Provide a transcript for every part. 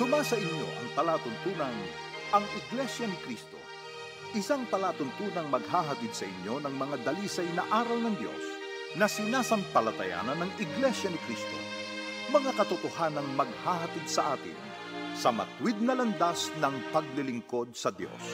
Sumasa inyo ang palatuntunang ang Iglesia ni Cristo. Isang palatuntunang maghahatid sa inyo ng mga dalisay na aral ng Diyos na sinasampalatayanan ng Iglesia ni Cristo. Mga katotohanang maghahatid sa atin sa matwid na landas ng paglilingkod sa Diyos.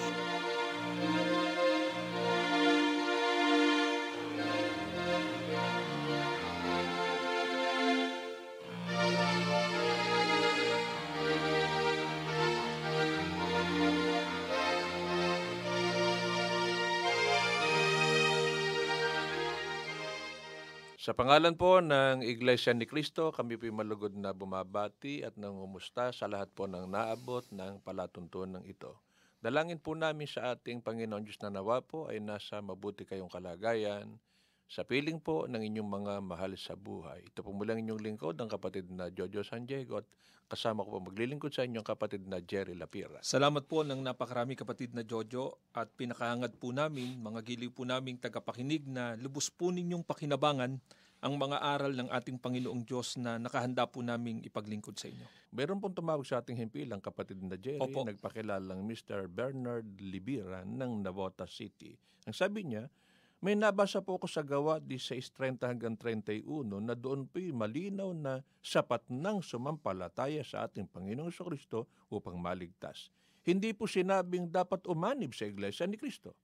Sa pangalan po ng Iglesia ni Cristo, kami po malugod na bumabati at nangumusta sa lahat po ng naabot ng palatuntunan ito. Dalangin po namin sa ating Panginoon Diyos na nawa po ay nasa mabuti kayong kalagayan, sa piling po ng inyong mga mahal sa buhay. Ito po mula ang inyong lingkod, ang kapatid na Jojo San Diego at kasama ko po maglilingkod sa inyong kapatid na Jerry Lapira. Salamat po ng napakarami kapatid na Jojo at pinakahangad po namin, mga giliw po naming tagapakinig na lubos po ninyong pakinabangan ang mga aral ng ating Panginoong Diyos na nakahanda po naming ipaglingkod sa inyo. Meron pong tumawag sa ating himpilang kapatid na Jerry, Opo. nagpakilalang Mr. Bernard Libira ng Navota City. Ang sabi niya, may nabasa po ako sa gawa 16.30 hanggang 31 na doon po'y malinaw na sapat ng sumampalataya sa ating Panginoong Kristo upang maligtas. Hindi po sinabing dapat umanib sa Iglesia ni Kristo.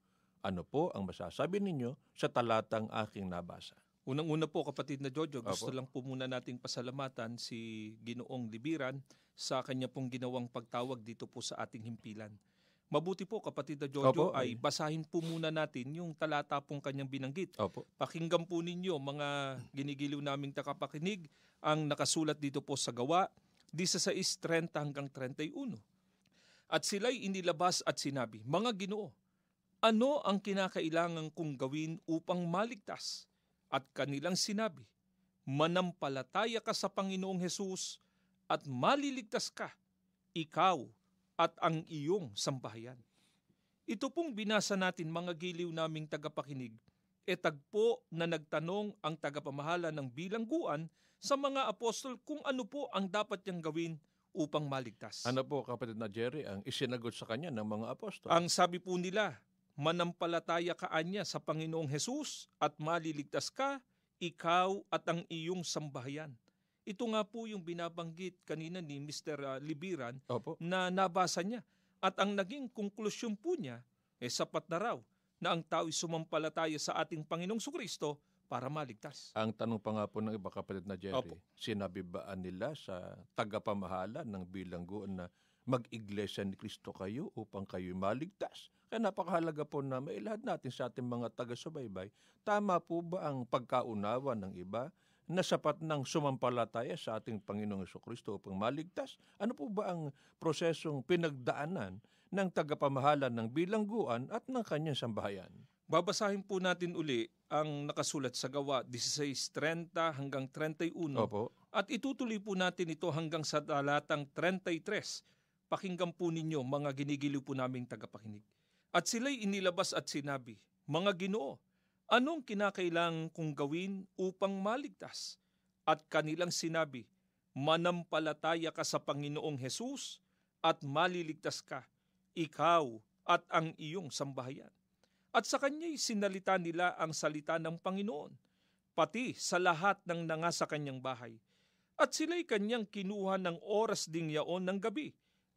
Ano po ang masasabi ninyo sa talatang aking nabasa? Unang-una po kapatid na Jojo, gusto Opo. lang po muna nating pasalamatan si Ginoong Libiran sa kanya pong ginawang pagtawag dito po sa ating himpilan. Mabuti po kapatid na Jojo Opo. ay basahin po muna natin yung talata pong kanyang binanggit. Opo. Pakinggan po ninyo mga ginigiliw naming takapakinig ang nakasulat dito po sa gawa 16.30 hanggang 31. At sila'y inilabas at sinabi, Mga ginoo, ano ang kinakailangan kong gawin upang maligtas? At kanilang sinabi, Manampalataya ka sa Panginoong Hesus at maliligtas ka, ikaw at ang iyong sambahayan. Ito pong binasa natin mga giliw naming tagapakinig, e tagpo na nagtanong ang tagapamahala ng bilangguan sa mga apostol kung ano po ang dapat niyang gawin upang maligtas. Ano po kapatid na Jerry ang isinagot sa kanya ng mga apostol? Ang sabi po nila, manampalataya ka anya sa Panginoong Hesus at maliligtas ka, ikaw at ang iyong sambahayan. Ito nga po yung binabanggit kanina ni Mr. uh, Libiran Opo. na nabasa niya. At ang naging konklusyon po niya, eh sapat na raw na ang tao'y sumampalataya sa ating Panginoong Sukristo para maligtas. Ang tanong pa nga po ng iba kapatid na Jerry, Opo. sinabi ba nila sa tagapamahala ng bilangguan na mag-iglesia ni Kristo kayo upang kayo maligtas? Kaya napakahalaga po na mailahad natin sa ating mga taga-subaybay, tama po ba ang pagkaunawa ng iba na sapat ng sumampalataya sa ating Panginoong Kristo upang maligtas? Ano po ba ang prosesong pinagdaanan ng tagapamahala ng bilangguan at ng kanyang sambahayan? Babasahin po natin uli ang nakasulat sa gawa 16.30 hanggang 31. Opo. At itutuloy po natin ito hanggang sa talatang 33. Pakinggan po ninyo mga ginigiliw po naming tagapakinig. At sila'y inilabas at sinabi, Mga ginoo, anong kinakailangan kong gawin upang maligtas? At kanilang sinabi, Manampalataya ka sa Panginoong Hesus at maliligtas ka, ikaw at ang iyong sambahayan. At sa kanya'y sinalita nila ang salita ng Panginoon, pati sa lahat ng nanga sa kanyang bahay. At sila'y kanyang kinuha ng oras ding yaon ng gabi,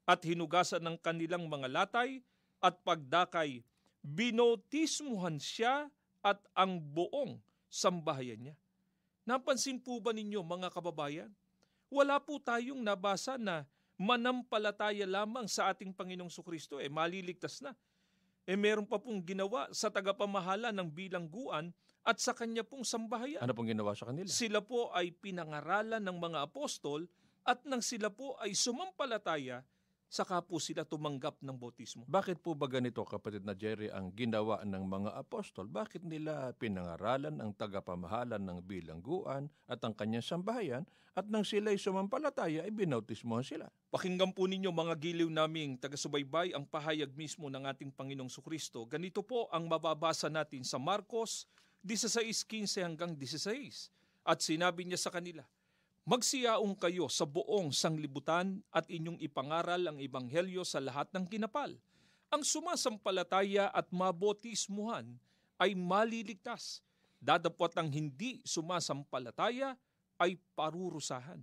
at hinugasan ng kanilang mga latay at pagdakay, binotismuhan siya at ang buong sambahayan niya. Napansin po ba ninyo mga kababayan? Wala po tayong nabasa na manampalataya lamang sa ating Panginoong Sukristo, eh maliligtas na. Eh meron pa pong ginawa sa tagapamahala ng bilangguan at sa kanya pong sambahayan. Ano pong ginawa sa kanila? Sila po ay pinangaralan ng mga apostol at nang sila po ay sumampalataya, saka po sila tumanggap ng bautismo. Bakit po ba ganito, kapatid na Jerry, ang ginawa ng mga apostol? Bakit nila pinangaralan ang tagapamahalan ng bilangguan at ang kanyang sambahayan at nang sila'y sumampalataya, ay binautismohan sila? Pakinggan po ninyo mga giliw naming taga-subaybay ang pahayag mismo ng ating Panginoong Sukristo. Ganito po ang mababasa natin sa Marcos 16.15 hanggang 16. At sinabi niya sa kanila, Magsiyaong kayo sa buong sanglibutan at inyong ipangaral ang ebanghelyo sa lahat ng kinapal. Ang sumasampalataya at mabotismuhan ay maliligtas. Dadapot ang hindi sumasampalataya ay parurusahan.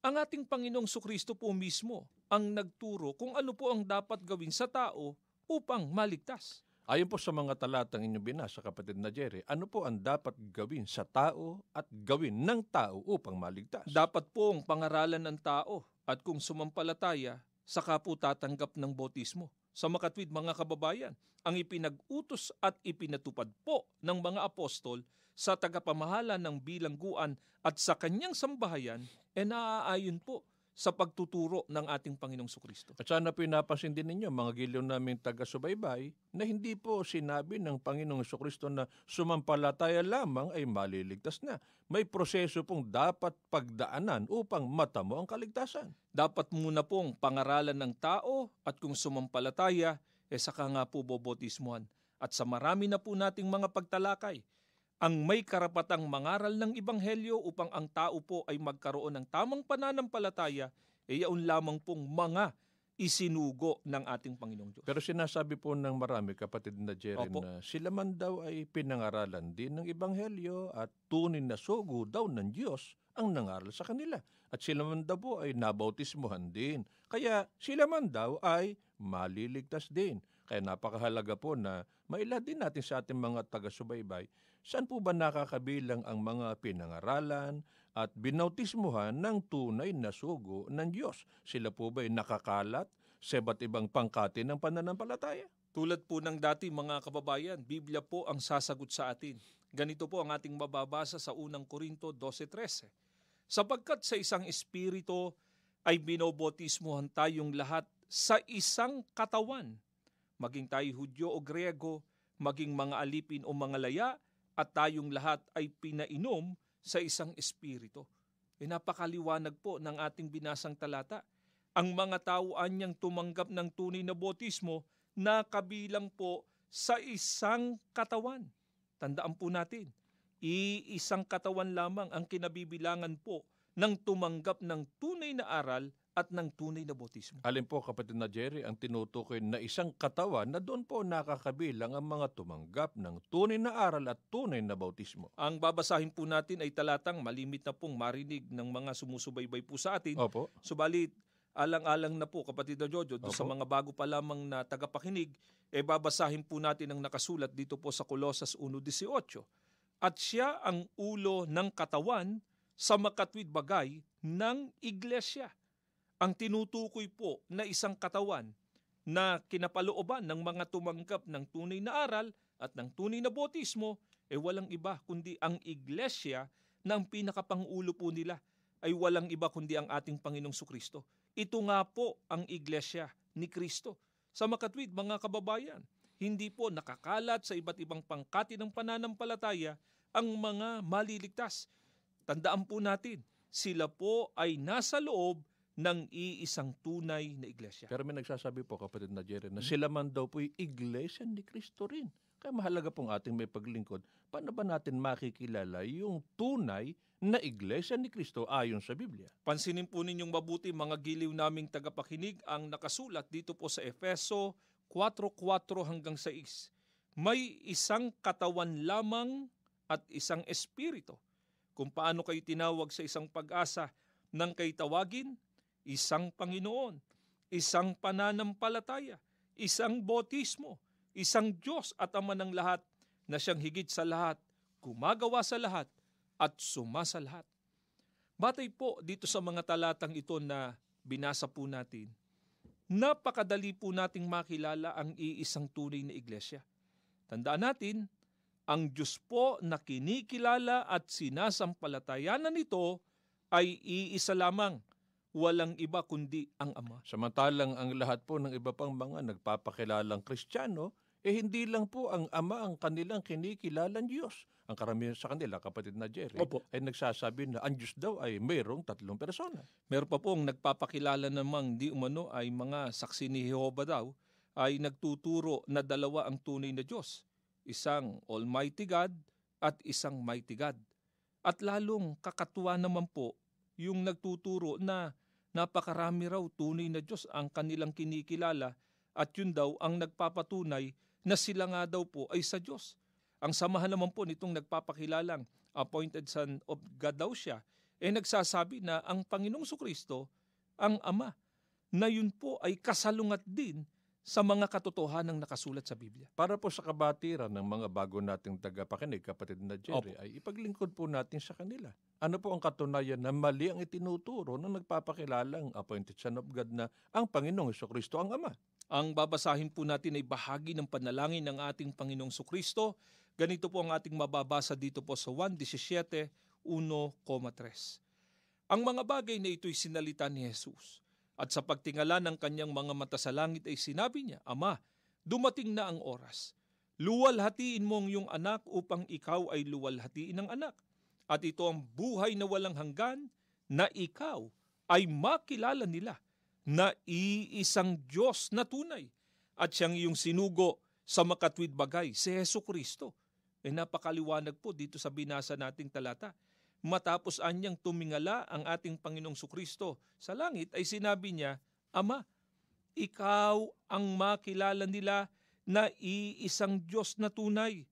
Ang ating Panginoong Sukristo po mismo ang nagturo kung ano po ang dapat gawin sa tao upang maligtas. Ayon po sa mga talatang inyong binasa, kapatid na Jerry, ano po ang dapat gawin sa tao at gawin ng tao upang maligtas? Dapat pong pangaralan ng tao at kung sumampalataya, saka po tatanggap ng botismo. Sa makatwid mga kababayan, ang ipinag-utos at ipinatupad po ng mga apostol sa tagapamahala ng bilangguan at sa kanyang sambahayan e naaayon po sa pagtuturo ng ating Panginoong Sukristo. At sana po napansin din ninyo, mga giliw naming taga-subaybay, na hindi po sinabi ng Panginoong Kristo na sumampalataya lamang ay maliligtas na. May proseso pong dapat pagdaanan upang matamo ang kaligtasan. Dapat muna pong pangaralan ng tao at kung sumampalataya, eh saka nga po bobotismuhan. At sa marami na po nating mga pagtalakay, ang may karapatang mangaral ng Ibanghelyo upang ang tao po ay magkaroon ng tamang pananampalataya, e yaon lamang pong mga isinugo ng ating Panginoong Diyos. Pero sinasabi po ng marami kapatid na Jerry Opo. na sila man daw ay pinangaralan din ng Ebanghelyo at tunay na sugo daw ng Diyos ang nangaral sa kanila. At sila man daw po ay nabautismuhan din. Kaya sila man daw ay maliligtas din. Kaya napakahalaga po na mailad din natin sa ating mga taga-subaybay saan po ba nakakabilang ang mga pinangaralan at binautismuhan ng tunay na sugo ng Diyos? Sila po ba ay nakakalat sa iba't ibang pangkati ng pananampalataya? Tulad po ng dati mga kababayan, Biblia po ang sasagot sa atin. Ganito po ang ating mababasa sa unang Korinto 12.13. Sapagkat sa isang espiritu ay binobotismuhan tayong lahat sa isang katawan. Maging tayo Hudyo o Grego, maging mga alipin o mga laya, at tayong lahat ay pinainom sa isang espiritu. E napakaliwanag po ng ating binasang talata. Ang mga tao anyang tumanggap ng tunay na botismo na kabilang po sa isang katawan. Tandaan po natin, iisang katawan lamang ang kinabibilangan po ng tumanggap ng tunay na aral at ng tunay na botismo. Alin po kapatid na Jerry ang tinutukoy na isang katawan na doon po nakakabilang ang mga tumanggap ng tunay na aral at tunay na bautismo. Ang babasahin po natin ay talatang malimit na pong marinig ng mga sumusubaybay po sa atin. Opo. Subalit, alang-alang na po kapatid na Jojo, doon sa mga bago pa lamang na tagapakinig, eh babasahin po natin ang nakasulat dito po sa Colosas 1.18. At siya ang ulo ng katawan sa makatwid bagay ng iglesia. Ang tinutukoy po na isang katawan na kinapalooban ng mga tumanggap ng tunay na aral at ng tunay na botismo, eh walang iba kundi ang iglesia na ang pinakapangulo po nila ay walang iba kundi ang ating Panginoong Sukristo. Ito nga po ang iglesia ni Kristo. Sa makatwid, mga kababayan, hindi po nakakalat sa iba't ibang pangkati ng pananampalataya ang mga maliligtas. Tandaan po natin, sila po ay nasa loob ng iisang tunay na iglesia. Pero may nagsasabi po kapatid na Jerry na sila man daw po iglesia ni Kristo rin. Kaya mahalaga pong ating may paglingkod. Paano ba natin makikilala yung tunay na iglesia ni Kristo ayon sa Biblia? Pansinin po ninyong mabuti mga giliw naming tagapakinig ang nakasulat dito po sa Efeso 4.4 hanggang 6. May isang katawan lamang at isang espiritu. Kung paano kayo tinawag sa isang pag-asa nang kay tawagin, isang Panginoon, isang pananampalataya, isang botismo, isang Diyos at Ama ng lahat na siyang higit sa lahat, gumagawa sa lahat at sumasa lahat. Batay po dito sa mga talatang ito na binasa po natin, napakadali po nating makilala ang iisang tunay na iglesia. Tandaan natin, ang Diyos po na kinikilala at sinasampalatayanan nito ay iisa lamang, walang iba kundi ang Ama. Samantalang ang lahat po ng iba pang mga nagpapakilalang Kristiyano, eh hindi lang po ang Ama ang kanilang kinikilalang Diyos. Ang karamihan sa kanila, kapatid na Jerry, Opo. ay nagsasabi na ang Diyos daw ay mayroong tatlong persona. Meron pa pong nagpapakilala namang di umano ay mga saksi ni Jehovah daw ay nagtuturo na dalawa ang tunay na Diyos. Isang Almighty God at isang Mighty God. At lalong kakatuwa naman po yung nagtuturo na napakarami raw tunay na Diyos ang kanilang kinikilala at yun daw ang nagpapatunay na sila nga daw po ay sa Diyos. Ang samahan naman po nitong nagpapakilalang appointed son of God daw siya, eh nagsasabi na ang Panginoong Sukristo ang Ama, na yun po ay kasalungat din sa mga katotohanang nakasulat sa Biblia. Para po sa kabatiran ng mga bago nating tagapakinig, kapatid na Jerry, Opo. ay ipaglingkod po natin sa kanila. Ano po ang katunayan na mali ang itinuturo ng nagpapakilalang appointed son of God na ang Panginoong Kristo ang Ama? Ang babasahin po natin ay bahagi ng panalangin ng ating Panginoong Sukristo. Ganito po ang ating mababasa dito po sa 1.17, 1,3. Ang mga bagay na ito'y sinalita ni Jesus. At sa pagtingala ng kanyang mga mata sa langit ay sinabi niya, Ama, dumating na ang oras. Luwalhatiin mo ang anak upang ikaw ay luwalhatiin ng anak. At ito ang buhay na walang hanggan na ikaw ay makilala nila na iisang Diyos na tunay at siyang iyong sinugo sa makatwid bagay, si Heso Kristo. E napakaliwanag po dito sa binasa nating talata. Matapos anyang tumingala ang ating Panginoong Sukristo sa langit ay sinabi niya, Ama, ikaw ang makilala nila na iisang Diyos na tunay.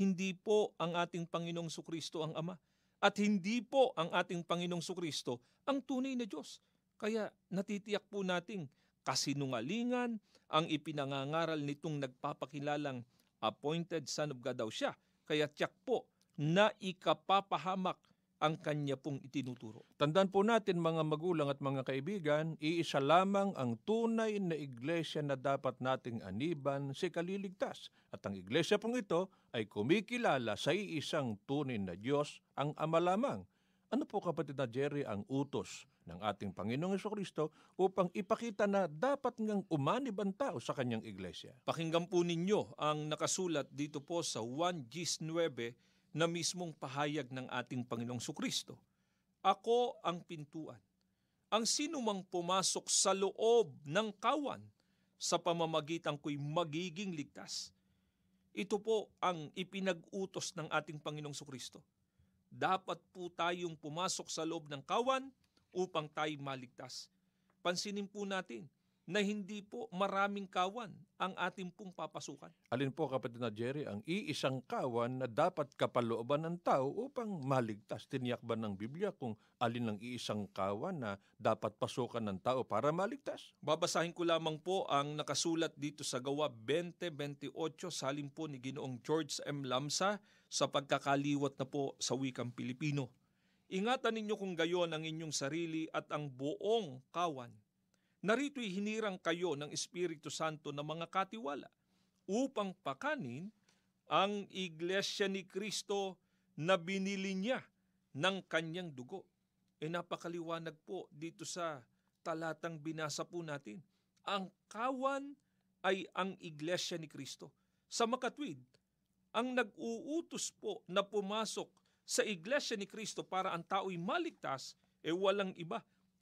Hindi po ang ating Panginoong Sukristo ang Ama at hindi po ang ating Panginoong Sukristo ang tunay na Diyos. Kaya natitiyak po nating kasinungalingan ang ipinangangaral nitong nagpapakilalang appointed son of God daw siya. Kaya tiyak po na ikapapahamak ang kanya pong itinuturo. Tandaan po natin mga magulang at mga kaibigan, iisa lamang ang tunay na iglesia na dapat nating aniban si kaliligtas. At ang iglesia pong ito ay kumikilala sa iisang tunay na Diyos, ang Ama lamang. Ano po kapatid na Jerry ang utos ng ating Panginoong Kristo upang ipakita na dapat ngang umanib ang tao sa kanyang iglesia? Pakinggan po ninyo ang nakasulat dito po sa 1 Gis 9 na mismong pahayag ng ating Panginoong Sukristo. Ako ang pintuan. Ang sinumang pumasok sa loob ng kawan sa pamamagitan ko'y magiging ligtas. Ito po ang ipinag-utos ng ating Panginoong Sukristo. Dapat po tayong pumasok sa loob ng kawan upang tayo maligtas. Pansinin po natin na hindi po maraming kawan ang ating pong papasukan. Alin po kapatid na Jerry ang iisang kawan na dapat kapalooban ng tao upang maligtas? Tiniyak ba ng Biblia kung alin ang iisang kawan na dapat pasukan ng tao para maligtas? Babasahin ko lamang po ang nakasulat dito sa gawa 2028 salin po ni Ginoong George M. Lamsa sa pagkakaliwat na po sa wikang Pilipino. Ingatan ninyo kung gayon ang inyong sarili at ang buong kawan. Narito'y hinirang kayo ng Espiritu Santo na mga katiwala upang pakanin ang iglesia ni Kristo na binili niya ng kanyang dugo. E napakaliwanag po dito sa talatang binasa po natin. Ang kawan ay ang iglesia ni Kristo. Sa makatwid, ang nag-uutos po na pumasok sa iglesia ni Kristo para ang tao'y maligtas, e walang iba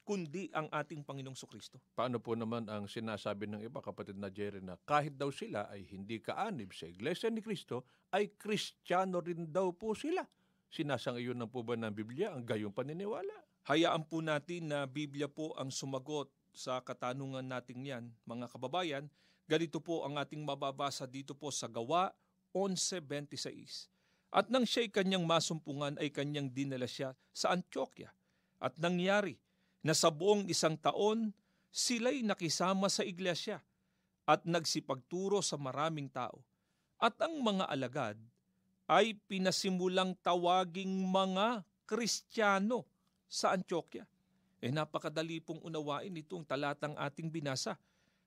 kundi ang ating Panginoong Sukristo. Paano po naman ang sinasabi ng iba kapatid na Jerry na kahit daw sila ay hindi kaanib sa Iglesia ni Kristo, ay Kristiyano rin daw po sila? Sinasangayon ng po ba ng Biblia ang gayong paniniwala? Hayaan po natin na Biblia po ang sumagot sa katanungan nating yan, mga kababayan. Ganito po ang ating mababasa dito po sa Gawa 11.26. At nang siya'y kanyang masumpungan ay kanyang dinala siya sa Antioquia. At nangyari na sa buong isang taon, sila'y nakisama sa iglesia at nagsipagturo sa maraming tao. At ang mga alagad ay pinasimulang tawaging mga Kristiyano sa Antioquia. Eh napakadali pong unawain itong talatang ating binasa.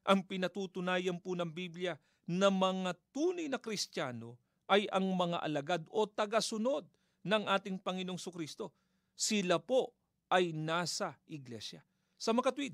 Ang pinatutunayan po ng Biblia na mga tunay na Kristiyano ay ang mga alagad o tagasunod ng ating Panginoong Sukristo. Sila po ay nasa iglesia. Sa makatwid,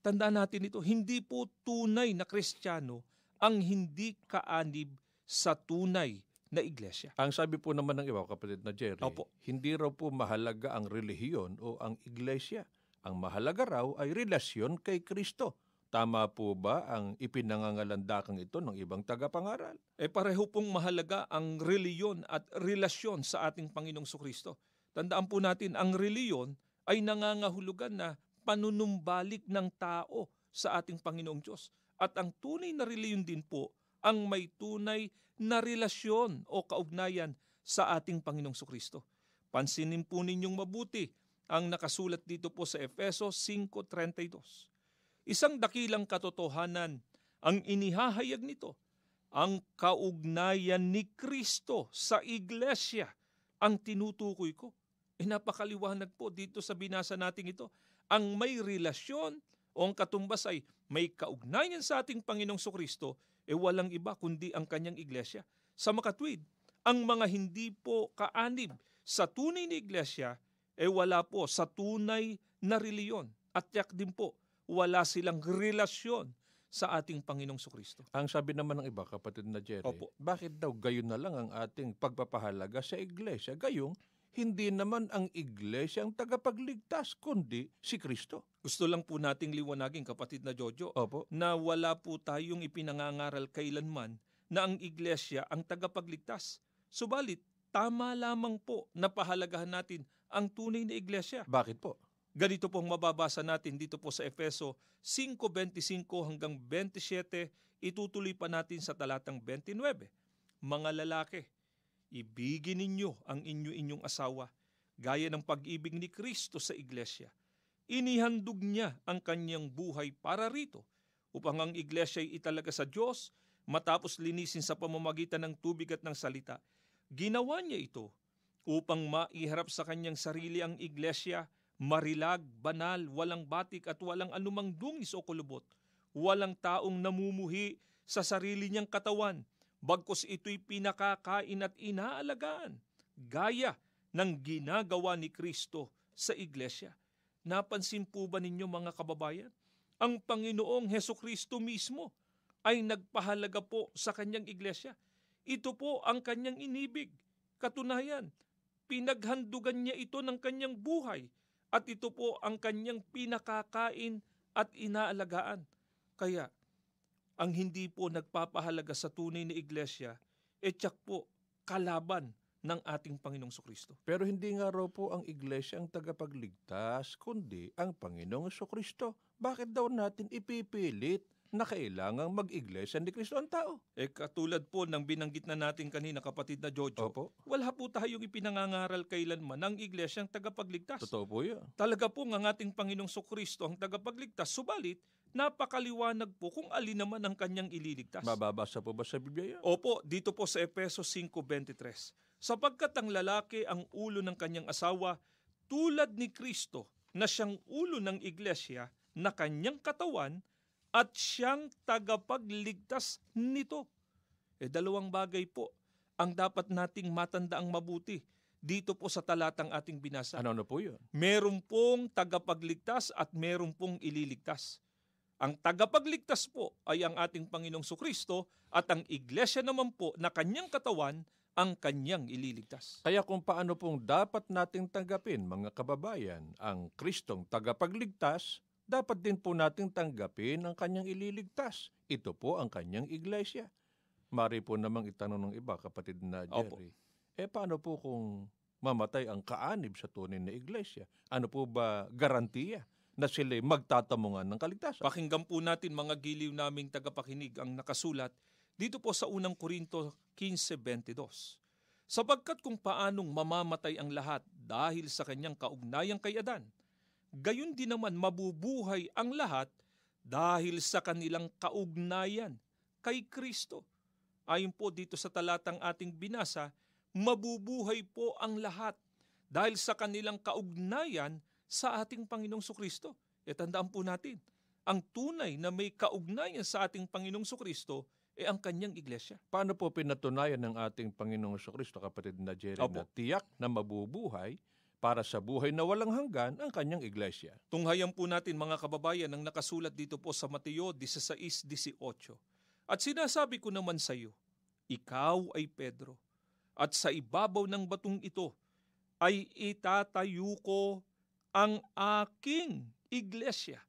tandaan natin ito, hindi po tunay na Kristiyano ang hindi kaanib sa tunay na iglesia. Ang sabi po naman ng iba, kapatid na Jerry, Opo. hindi raw po mahalaga ang relihiyon o ang iglesia. Ang mahalaga raw ay relasyon kay Kristo. Tama po ba ang ipinangangalandakang ito ng ibang tagapangaral? Eh pareho pong mahalaga ang reliyon at relasyon sa ating Panginoong Sukristo. Tandaan po natin, ang reliyon ay nangangahulugan na panunumbalik ng tao sa ating Panginoong Diyos. At ang tunay na reliyon din po ang may tunay na relasyon o kaugnayan sa ating Panginoong Kristo. Pansinin po ninyong mabuti ang nakasulat dito po sa Efeso 5.32. Isang dakilang katotohanan ang inihahayag nito, ang kaugnayan ni Kristo sa iglesia ang tinutukoy ko. E napakaliwanag po dito sa binasa nating ito. Ang may relasyon o ang katumbas ay may kaugnayan sa ating Panginoong Kristo, e walang iba kundi ang kanyang iglesia. Sa makatwid, ang mga hindi po kaanib sa tunay na iglesia, e wala po sa tunay na reliyon. At yak din po, wala silang relasyon sa ating Panginoong Kristo. Ang sabi naman ng iba, kapatid na Jerry, Opo. bakit daw gayon na lang ang ating pagpapahalaga sa iglesia? Gayong, hindi naman ang iglesia ang tagapagligtas, kundi si Kristo. Gusto lang po nating liwanagin, kapatid na Jojo, Opo. na wala po tayong ipinangangaral kailanman na ang iglesia ang tagapagligtas. Subalit, tama lamang po na pahalagahan natin ang tunay na iglesia. Bakit po? Ganito pong mababasa natin dito po sa Efeso 5.25 hanggang 27, itutuloy pa natin sa talatang 29. Mga lalaki, ibigin ninyo ang inyo-inyong asawa gaya ng pag-ibig ni Kristo sa iglesia. Inihandog niya ang kanyang buhay para rito upang ang iglesia ay italaga sa Diyos matapos linisin sa pamamagitan ng tubig at ng salita. Ginawa niya ito upang maiharap sa kanyang sarili ang iglesia marilag, banal, walang batik at walang anumang dungis o kulubot. Walang taong namumuhi sa sarili niyang katawan, bagkos ito'y pinakakain at inaalagaan, gaya ng ginagawa ni Kristo sa iglesia. Napansin po ba ninyo mga kababayan? Ang Panginoong Heso Kristo mismo ay nagpahalaga po sa kanyang iglesia. Ito po ang kanyang inibig. Katunayan, pinaghandugan niya ito ng kanyang buhay at ito po ang kanyang pinakakain at inaalagaan. Kaya, ang hindi po nagpapahalaga sa tunay na iglesia, e tsak po kalaban ng ating Panginoong Kristo. Pero hindi nga raw po ang iglesia ang tagapagligtas, kundi ang Panginoong Kristo. Bakit daw natin ipipilit na kailangang mag-iglesia ni Kristo ang tao? Eh katulad po ng binanggit na natin kanina kapatid na Jojo, Opo. wala po tayong ipinangangaral kailanman ng iglesia ang tagapagligtas. Totoo po yan. Talaga po ang ating Panginoong Kristo ang tagapagligtas, subalit napakaliwanag po kung alin naman ang kanyang ililigtas. Mababasa po ba sa Biblia yan? Opo, dito po sa Epeso 5.23. Sapagkat ang lalaki ang ulo ng kanyang asawa, tulad ni Kristo na siyang ulo ng iglesia na kanyang katawan at siyang tagapagligtas nito. E dalawang bagay po ang dapat nating matandaang mabuti dito po sa talatang ating binasa. Ano na po yun? Meron pong tagapagligtas at meron pong ililigtas. Ang tagapagligtas po ay ang ating Panginoong Sukristo at ang iglesia naman po na kanyang katawan ang kanyang ililigtas. Kaya kung paano pong dapat nating tanggapin, mga kababayan, ang Kristong tagapagligtas, dapat din po nating tanggapin ang kanyang ililigtas. Ito po ang kanyang iglesia. Mari po namang itanong ng iba, kapatid na Opo. Jerry. Eh paano po kung mamatay ang kaanib sa tunay na iglesia? Ano po ba garantiya na sila magtatamungan ng kaligtasan? Pakinggan po natin mga giliw naming tagapakinig ang nakasulat dito po sa unang Korinto 15.22. Sapagkat kung paanong mamamatay ang lahat dahil sa kanyang kaugnayang kay Adan, gayon din naman mabubuhay ang lahat dahil sa kanilang kaugnayan kay Kristo. Ayon po dito sa talatang ating binasa, mabubuhay po ang lahat dahil sa kanilang kaugnayan sa ating Panginoong Sukristo. E tandaan po natin, ang tunay na may kaugnayan sa ating Panginoong Sukristo e ang kanyang iglesia. Paano po pinatunayan ng ating Panginoong Kristo, kapatid na Jerry, Opo. na tiyak na mabubuhay para sa buhay na walang hanggan ang kanyang iglesia? Tunghayan po natin mga kababayan ang nakasulat dito po sa Mateo 16.18. At sinasabi ko naman sa iyo, ikaw ay Pedro, at sa ibabaw ng batong ito ay itatayo ko ang aking iglesia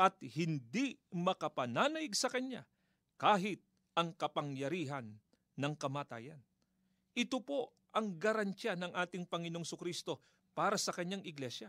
at hindi makapananaig sa kanya kahit ang kapangyarihan ng kamatayan. Ito po ang garansya ng ating Panginoong Sukristo para sa kanyang iglesia.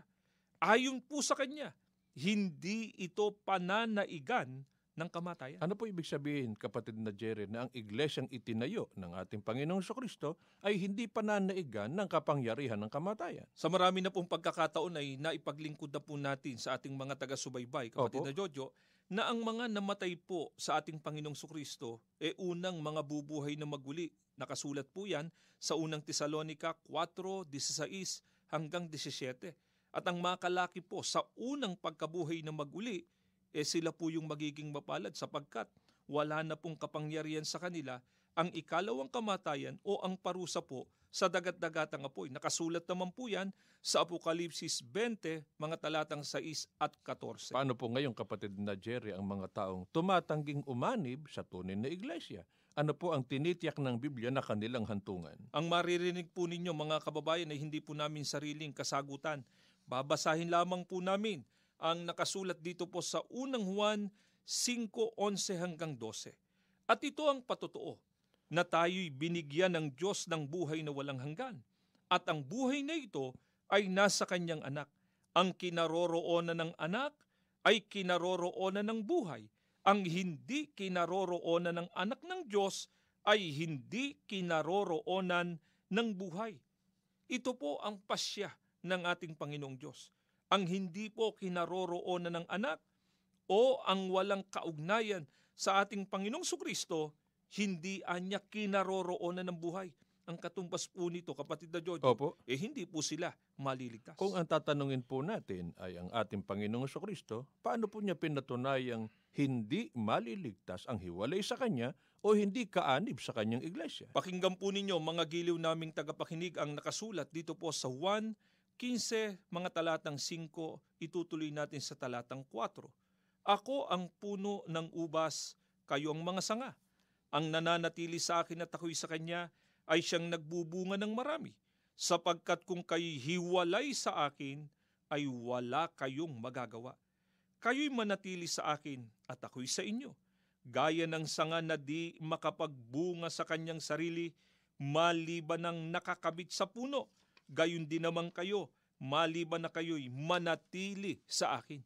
Ayon po sa kanya, hindi ito pananaigan ng kamatayan. Ano po ibig sabihin, kapatid na Jerry, na ang iglesyang itinayo ng ating Panginoong Kristo ay hindi pananaigan ng kapangyarihan ng kamatayan? Sa marami na pong pagkakataon ay naipaglingkod na po natin sa ating mga taga-subaybay, kapatid Opo. na Jojo, na ang mga namatay po sa ating Panginoong Kristo e unang mga bubuhay na maguli. Nakasulat po yan sa unang Tesalonika 4:16 hanggang 17. At ang mga kalaki po sa unang pagkabuhay na maguli, eh sila po yung magiging mapalad sapagkat wala na pong kapangyarihan sa kanila ang ikalawang kamatayan o ang parusa po sa dagat-dagatang apoy. Nakasulat naman po yan sa Apokalipsis 20, mga talatang 6 at 14. Paano po ngayon, kapatid na Jerry, ang mga taong tumatangging umanib sa tunay na iglesia? Ano po ang tinitiyak ng Biblia na kanilang hantungan? Ang maririnig po ninyo mga kababayan ay hindi po namin sariling kasagutan. Babasahin lamang po namin ang nakasulat dito po sa unang Juan 5:11 hanggang 12. At ito ang patotoo na tayo'y binigyan ng Diyos ng buhay na walang hanggan. At ang buhay na ito ay nasa kanyang anak. Ang kinaroroonan ng anak ay kinaroroonan ng buhay. Ang hindi kinaroroonan ng anak ng Diyos ay hindi kinaroroonan ng buhay. Ito po ang pasya ng ating Panginoong Diyos. Ang hindi po kinaroroonan ng anak o ang walang kaugnayan sa ating Panginoong Sukristo, hindi anya kinaroroonan ng buhay. Ang katumbas po nito, kapatid na Jojo, Opo. eh hindi po sila maliligtas. Kung ang tatanungin po natin ay ang ating Panginoong Kristo, paano po niya pinatunayang hindi maliligtas ang hiwalay sa Kanya o hindi kaanib sa Kanyang iglesia? Pakinggan po ninyo mga giliw naming tagapakinig ang nakasulat dito po sa 1, 15, mga talatang 5, itutuloy natin sa talatang 4. Ako ang puno ng ubas, kayo ang mga sanga. Ang nananatili sa akin at ako'y sa kanya ay siyang nagbubunga ng marami, sapagkat kung kayo'y hiwalay sa akin, ay wala kayong magagawa. Kayo'y manatili sa akin at ako'y sa inyo. Gaya ng sanga na di makapagbunga sa kanyang sarili, maliban ng nakakabit sa puno. Gayon din naman kayo, maliban na kayo'y manatili sa akin.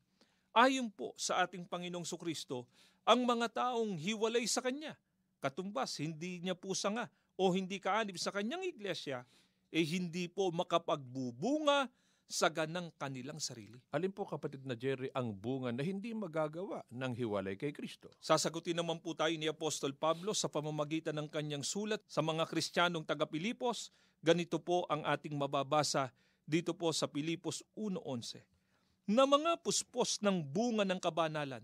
Ayon po sa ating Panginoong Sukristo, ang mga taong hiwalay sa Kanya, katumbas hindi niya po sanga o hindi kaanib sa Kanyang iglesia, eh hindi po makapagbubunga sa ganang kanilang sarili. Alin po kapatid na Jerry ang bunga na hindi magagawa ng hiwalay kay Kristo? Sasagutin naman po tayo ni Apostol Pablo sa pamamagitan ng kanyang sulat sa mga Kristiyanong taga-Pilipos. Ganito po ang ating mababasa dito po sa Pilipos 1.11. Na mga puspos ng bunga ng kabanalan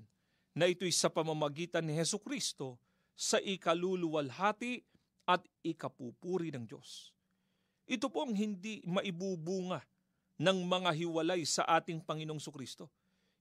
na ito'y sa pamamagitan ni Heso Kristo sa ikaluluwalhati at ikapupuri ng Diyos. Ito po ang hindi maibubunga ng mga hiwalay sa ating Panginoong Sukristo.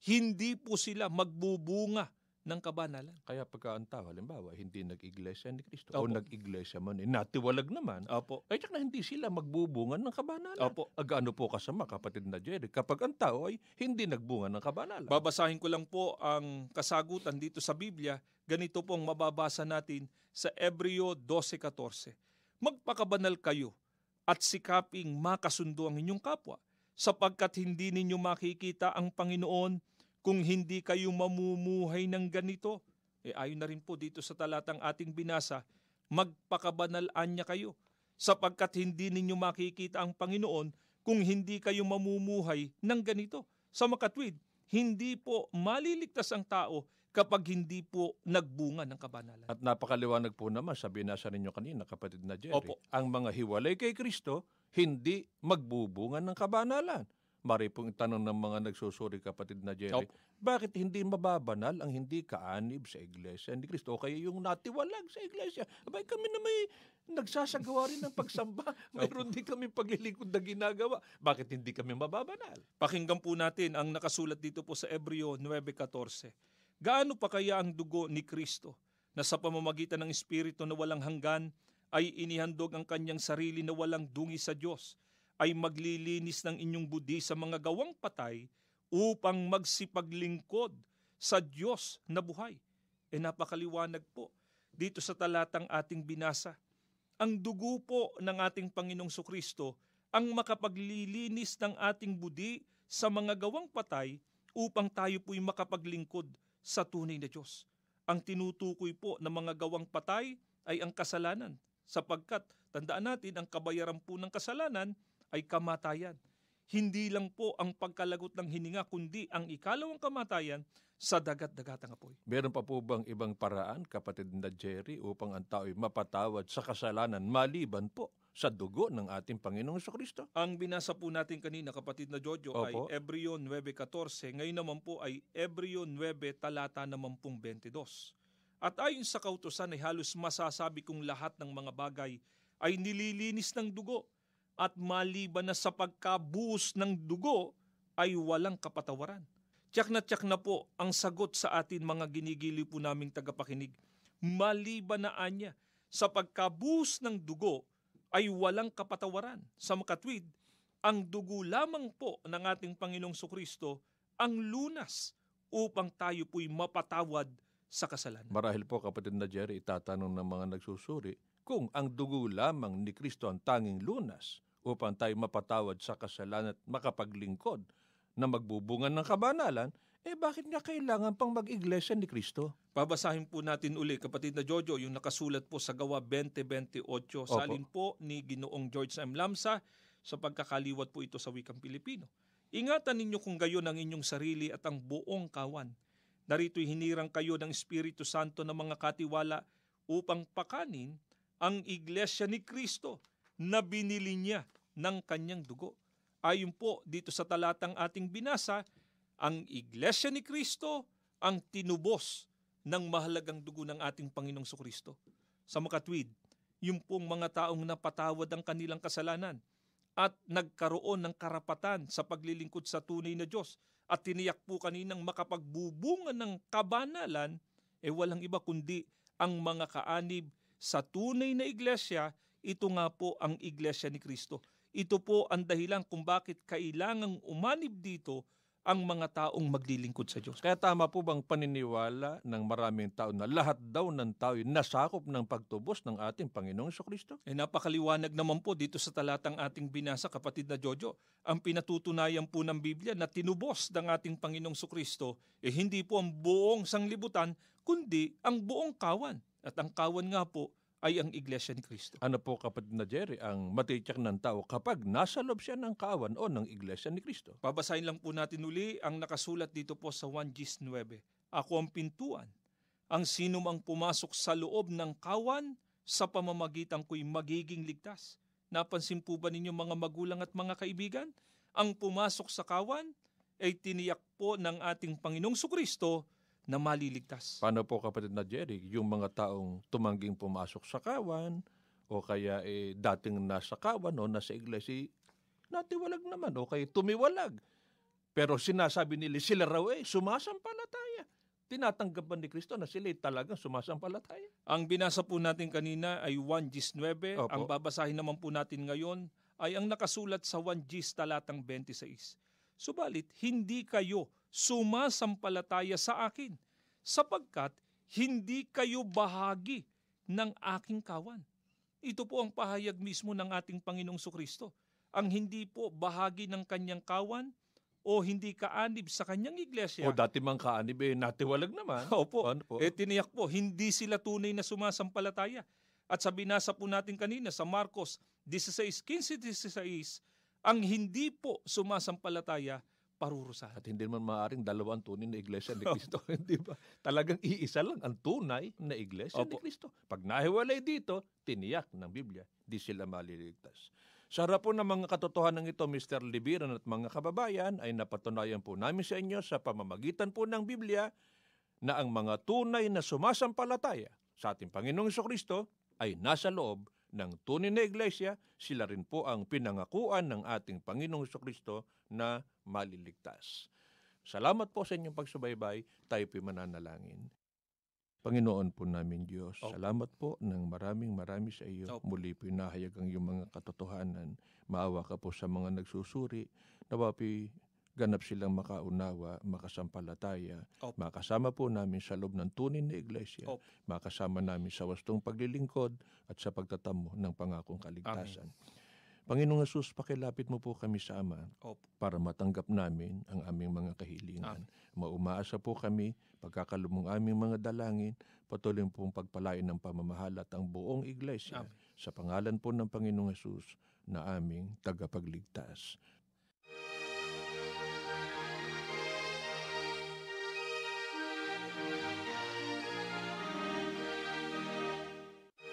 Hindi po sila magbubunga ng kabanalan. Kaya pagka ang tao, halimbawa, hindi nag-iglesia ni Kristo o nag-iglesia man, eh, natiwalag naman, Opo. ay tiyak na hindi sila magbubungan ng kabanalan. Opo. Agaano po kasama, kapatid na Jerry, kapag ang tao ay hindi nagbunga ng kabanalan. Babasahin ko lang po ang kasagutan dito sa Biblia. Ganito pong mababasa natin sa Ebreo 12.14. Magpakabanal kayo at sikaping makasundo ang inyong kapwa sapagkat hindi ninyo makikita ang Panginoon kung hindi kayo mamumuhay ng ganito. E ayon na rin po dito sa talatang ating binasa, magpakabanalan niya kayo sapagkat hindi ninyo makikita ang Panginoon kung hindi kayo mamumuhay ng ganito. Sa makatwid, hindi po maliligtas ang tao kapag hindi po nagbunga ng kabanalan. At napakaliwanag po naman, sabi nasa ninyo kanina, kapatid na Jerry, Opo. ang mga hiwalay kay Kristo, hindi magbubungan ng kabanalan. Mari pong itanong ng mga nagsusuri, kapatid na Jerry, Opo. bakit hindi mababanal ang hindi kaanib sa iglesia ni Kristo? O kaya yung natiwalag sa iglesia. Abay kami na may nagsasagawa rin ng pagsamba. Mayroon din kami paglilingkod na ginagawa. Bakit hindi kami mababanal? Pakinggan po natin ang nakasulat dito po sa Ebreo 9.14. Gaano pa kaya ang dugo ni Kristo na sa pamamagitan ng Espiritu na walang hanggan ay inihandog ang kanyang sarili na walang dungi sa Diyos ay maglilinis ng inyong budi sa mga gawang patay upang magsipaglingkod sa Diyos na buhay. E napakaliwanag po dito sa talatang ating binasa. Ang dugo po ng ating Panginoong Sukristo ang makapaglilinis ng ating budi sa mga gawang patay upang tayo po'y makapaglingkod sa tunay na Diyos. Ang tinutukoy po ng mga gawang patay ay ang kasalanan sapagkat tandaan natin ang kabayaran po ng kasalanan ay kamatayan. Hindi lang po ang pagkalagot ng hininga kundi ang ikalawang kamatayan sa dagat-dagatang apoy. Meron pa po bang ibang paraan, kapatid na Jerry, upang ang tao'y mapatawad sa kasalanan maliban po sa dugo ng ating Panginoong Kristo? Ang binasa po natin kanina, kapatid na Jojo, ay Opo. Ebreo 9.14. Ngayon naman po ay Ebreo 9 talata naman pong 22. At ayon sa kautosan ay halos masasabi kong lahat ng mga bagay ay nililinis ng dugo at maliban na sa pagkabuhos ng dugo ay walang kapatawaran. Tiyak na tiyak na po ang sagot sa atin mga ginigili po naming tagapakinig. Maliban na anya sa pagkabuhos ng dugo ay walang kapatawaran. Sa makatwid, ang dugo lamang po ng ating Panginoong Sukristo ang lunas upang tayo po'y mapatawad sa kasalanan. Marahil po, kapatid na Jerry, itatanong ng mga nagsusuri, kung ang dugo lamang ni Kristo ang tanging lunas upang tayo mapatawad sa kasalanan at makapaglingkod na magbubungan ng kabanalan, eh bakit nga kailangan pang mag-iglesia ni Kristo? Babasahin po natin uli, kapatid na Jojo, yung nakasulat po sa gawa 2028, salin po ni Ginoong George M. Lamsa sa pagkakaliwat po ito sa wikang Pilipino. Ingatan ninyo kung gayon ang inyong sarili at ang buong kawan. Narito'y hinirang kayo ng Espiritu Santo ng mga katiwala upang pakanin ang iglesia ni Kristo na binili niya ng kanyang dugo. Ayon po dito sa talatang ating binasa, ang iglesia ni Kristo ang tinubos ng mahalagang dugo ng ating Panginoong Kristo. Sa makatwid, yung pong mga taong napatawad ang kanilang kasalanan at nagkaroon ng karapatan sa paglilingkod sa tunay na Diyos at tiniyak po kaninang makapagbubungan ng kabanalan, eh walang iba kundi ang mga kaanib sa tunay na iglesia, ito nga po ang iglesia ni Kristo. Ito po ang dahilan kung bakit kailangang umanib dito ang mga taong maglilingkod sa Diyos. Kaya tama po bang paniniwala ng maraming tao na lahat daw ng tao ay nasakop ng pagtubos ng ating Panginoong Kristo? Eh napakaliwanag naman po dito sa talatang ating binasa, kapatid na Jojo. Ang pinatutunayan po ng Biblia na tinubos ng ating Panginoong Kristo, eh hindi po ang buong sanglibutan, kundi ang buong kawan. At ang kawan nga po ay ang Iglesia ni Kristo. Ano po kapatid na Jerry ang matityak ng tao kapag nasa loob siya ng kawan o ng Iglesia ni Kristo? Babasahin lang po natin uli ang nakasulat dito po sa 1 Gis 9. Ako ang pintuan. Ang sino mang pumasok sa loob ng kawan, sa pamamagitan ko'y magiging ligtas. Napansin po ba ninyo mga magulang at mga kaibigan? Ang pumasok sa kawan ay tiniyak po ng ating Panginoong Sukristo na maliligtas. Paano po kapatid na Jerry, yung mga taong tumangging pumasok sa kawan o kaya eh, dating nasa kawan o nasa iglesia, natiwalag naman o kaya tumiwalag. Pero sinasabi nila, sila raw eh, sumasampalataya. Tinatanggap ni Kristo na sila talagang sumasampalataya? Ang binasa po natin kanina ay 1 Gis 9. Opo. Ang babasahin naman po natin ngayon ay ang nakasulat sa 1 Gis talatang 26. Subalit, hindi kayo sumasampalataya sa akin sapagkat hindi kayo bahagi ng aking kawan. Ito po ang pahayag mismo ng ating Panginoong Sukristo. Ang hindi po bahagi ng kanyang kawan o hindi kaanib sa kanyang iglesia. O dati mang kaanib eh, natiwalag naman. Opo. Ano po? Eh tiniyak po, hindi sila tunay na sumasampalataya. At sa binasa po natin kanina sa Marcos 16:15-16, ang hindi po sumasampalataya parurusahan. At hindi naman maaaring dalawang tunay na iglesia ni Kristo. Hindi ba? Talagang iisa lang ang tunay na iglesia ni Opo. Kristo. Pag nahiwalay dito, tiniyak ng Biblia, di sila maliligtas. Sa harap po ng mga katotohanan ito, Mr. Libiran at mga kababayan, ay napatunayan po namin sa inyo sa pamamagitan po ng Biblia na ang mga tunay na sumasampalataya sa ating Panginoong Kristo ay nasa loob ng tunay na iglesia, sila rin po ang pinangakuan ng ating Panginoong Kristo na maliligtas. Salamat po sa inyong pagsubaybay, tayo po'y mananalangin. Panginoon po namin Diyos, Opo. salamat po ng maraming marami sa iyo. Opo. Muli po'y nahayag ang iyong mga katotohanan. Maawa ka po sa mga nagsusuri. Nawa po'y ganap silang makaunawa, makasampalataya. Opo. Makasama po namin sa loob ng tunay na iglesia. Opo. Makasama namin sa wastong paglilingkod at sa pagtatamo ng pangakong kaligtasan. Panginoong Jesus, pakilapit mo po kami sa Ama Opo. para matanggap namin ang aming mga kahilingan. Maumaasa po kami, pagkakalumong aming mga dalangin, patuloy pong pagpalain ng pamamahala at ang buong iglesia Amen. sa pangalan po ng Panginoong Jesus na aming tagapagligtas.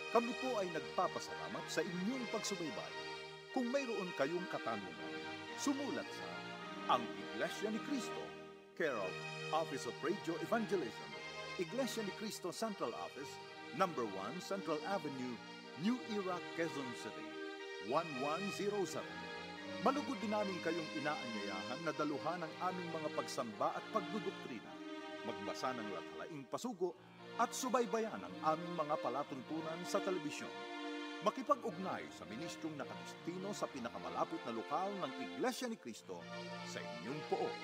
Kami po ay nagpapasalamat sa inyong pagsubaybay. Kung mayroon kayong katanungan, sumulat sa Ang Iglesia ni Cristo, care of Office of Radio Evangelism, Iglesia ni Cristo Central Office, Number 1 Central Avenue, New Era, Quezon City, 1107. Malugod din namin kayong inaanyayahan na daluhan ang aming mga pagsamba at pagdudoktrina, magbasa ng lathalaing pasugo at subaybayan ang aming mga palatuntunan sa telebisyon. Makipag-ugnay sa ministrong nakadestino sa pinakamalapit na lokal ng Iglesia ni Cristo sa inyong poon.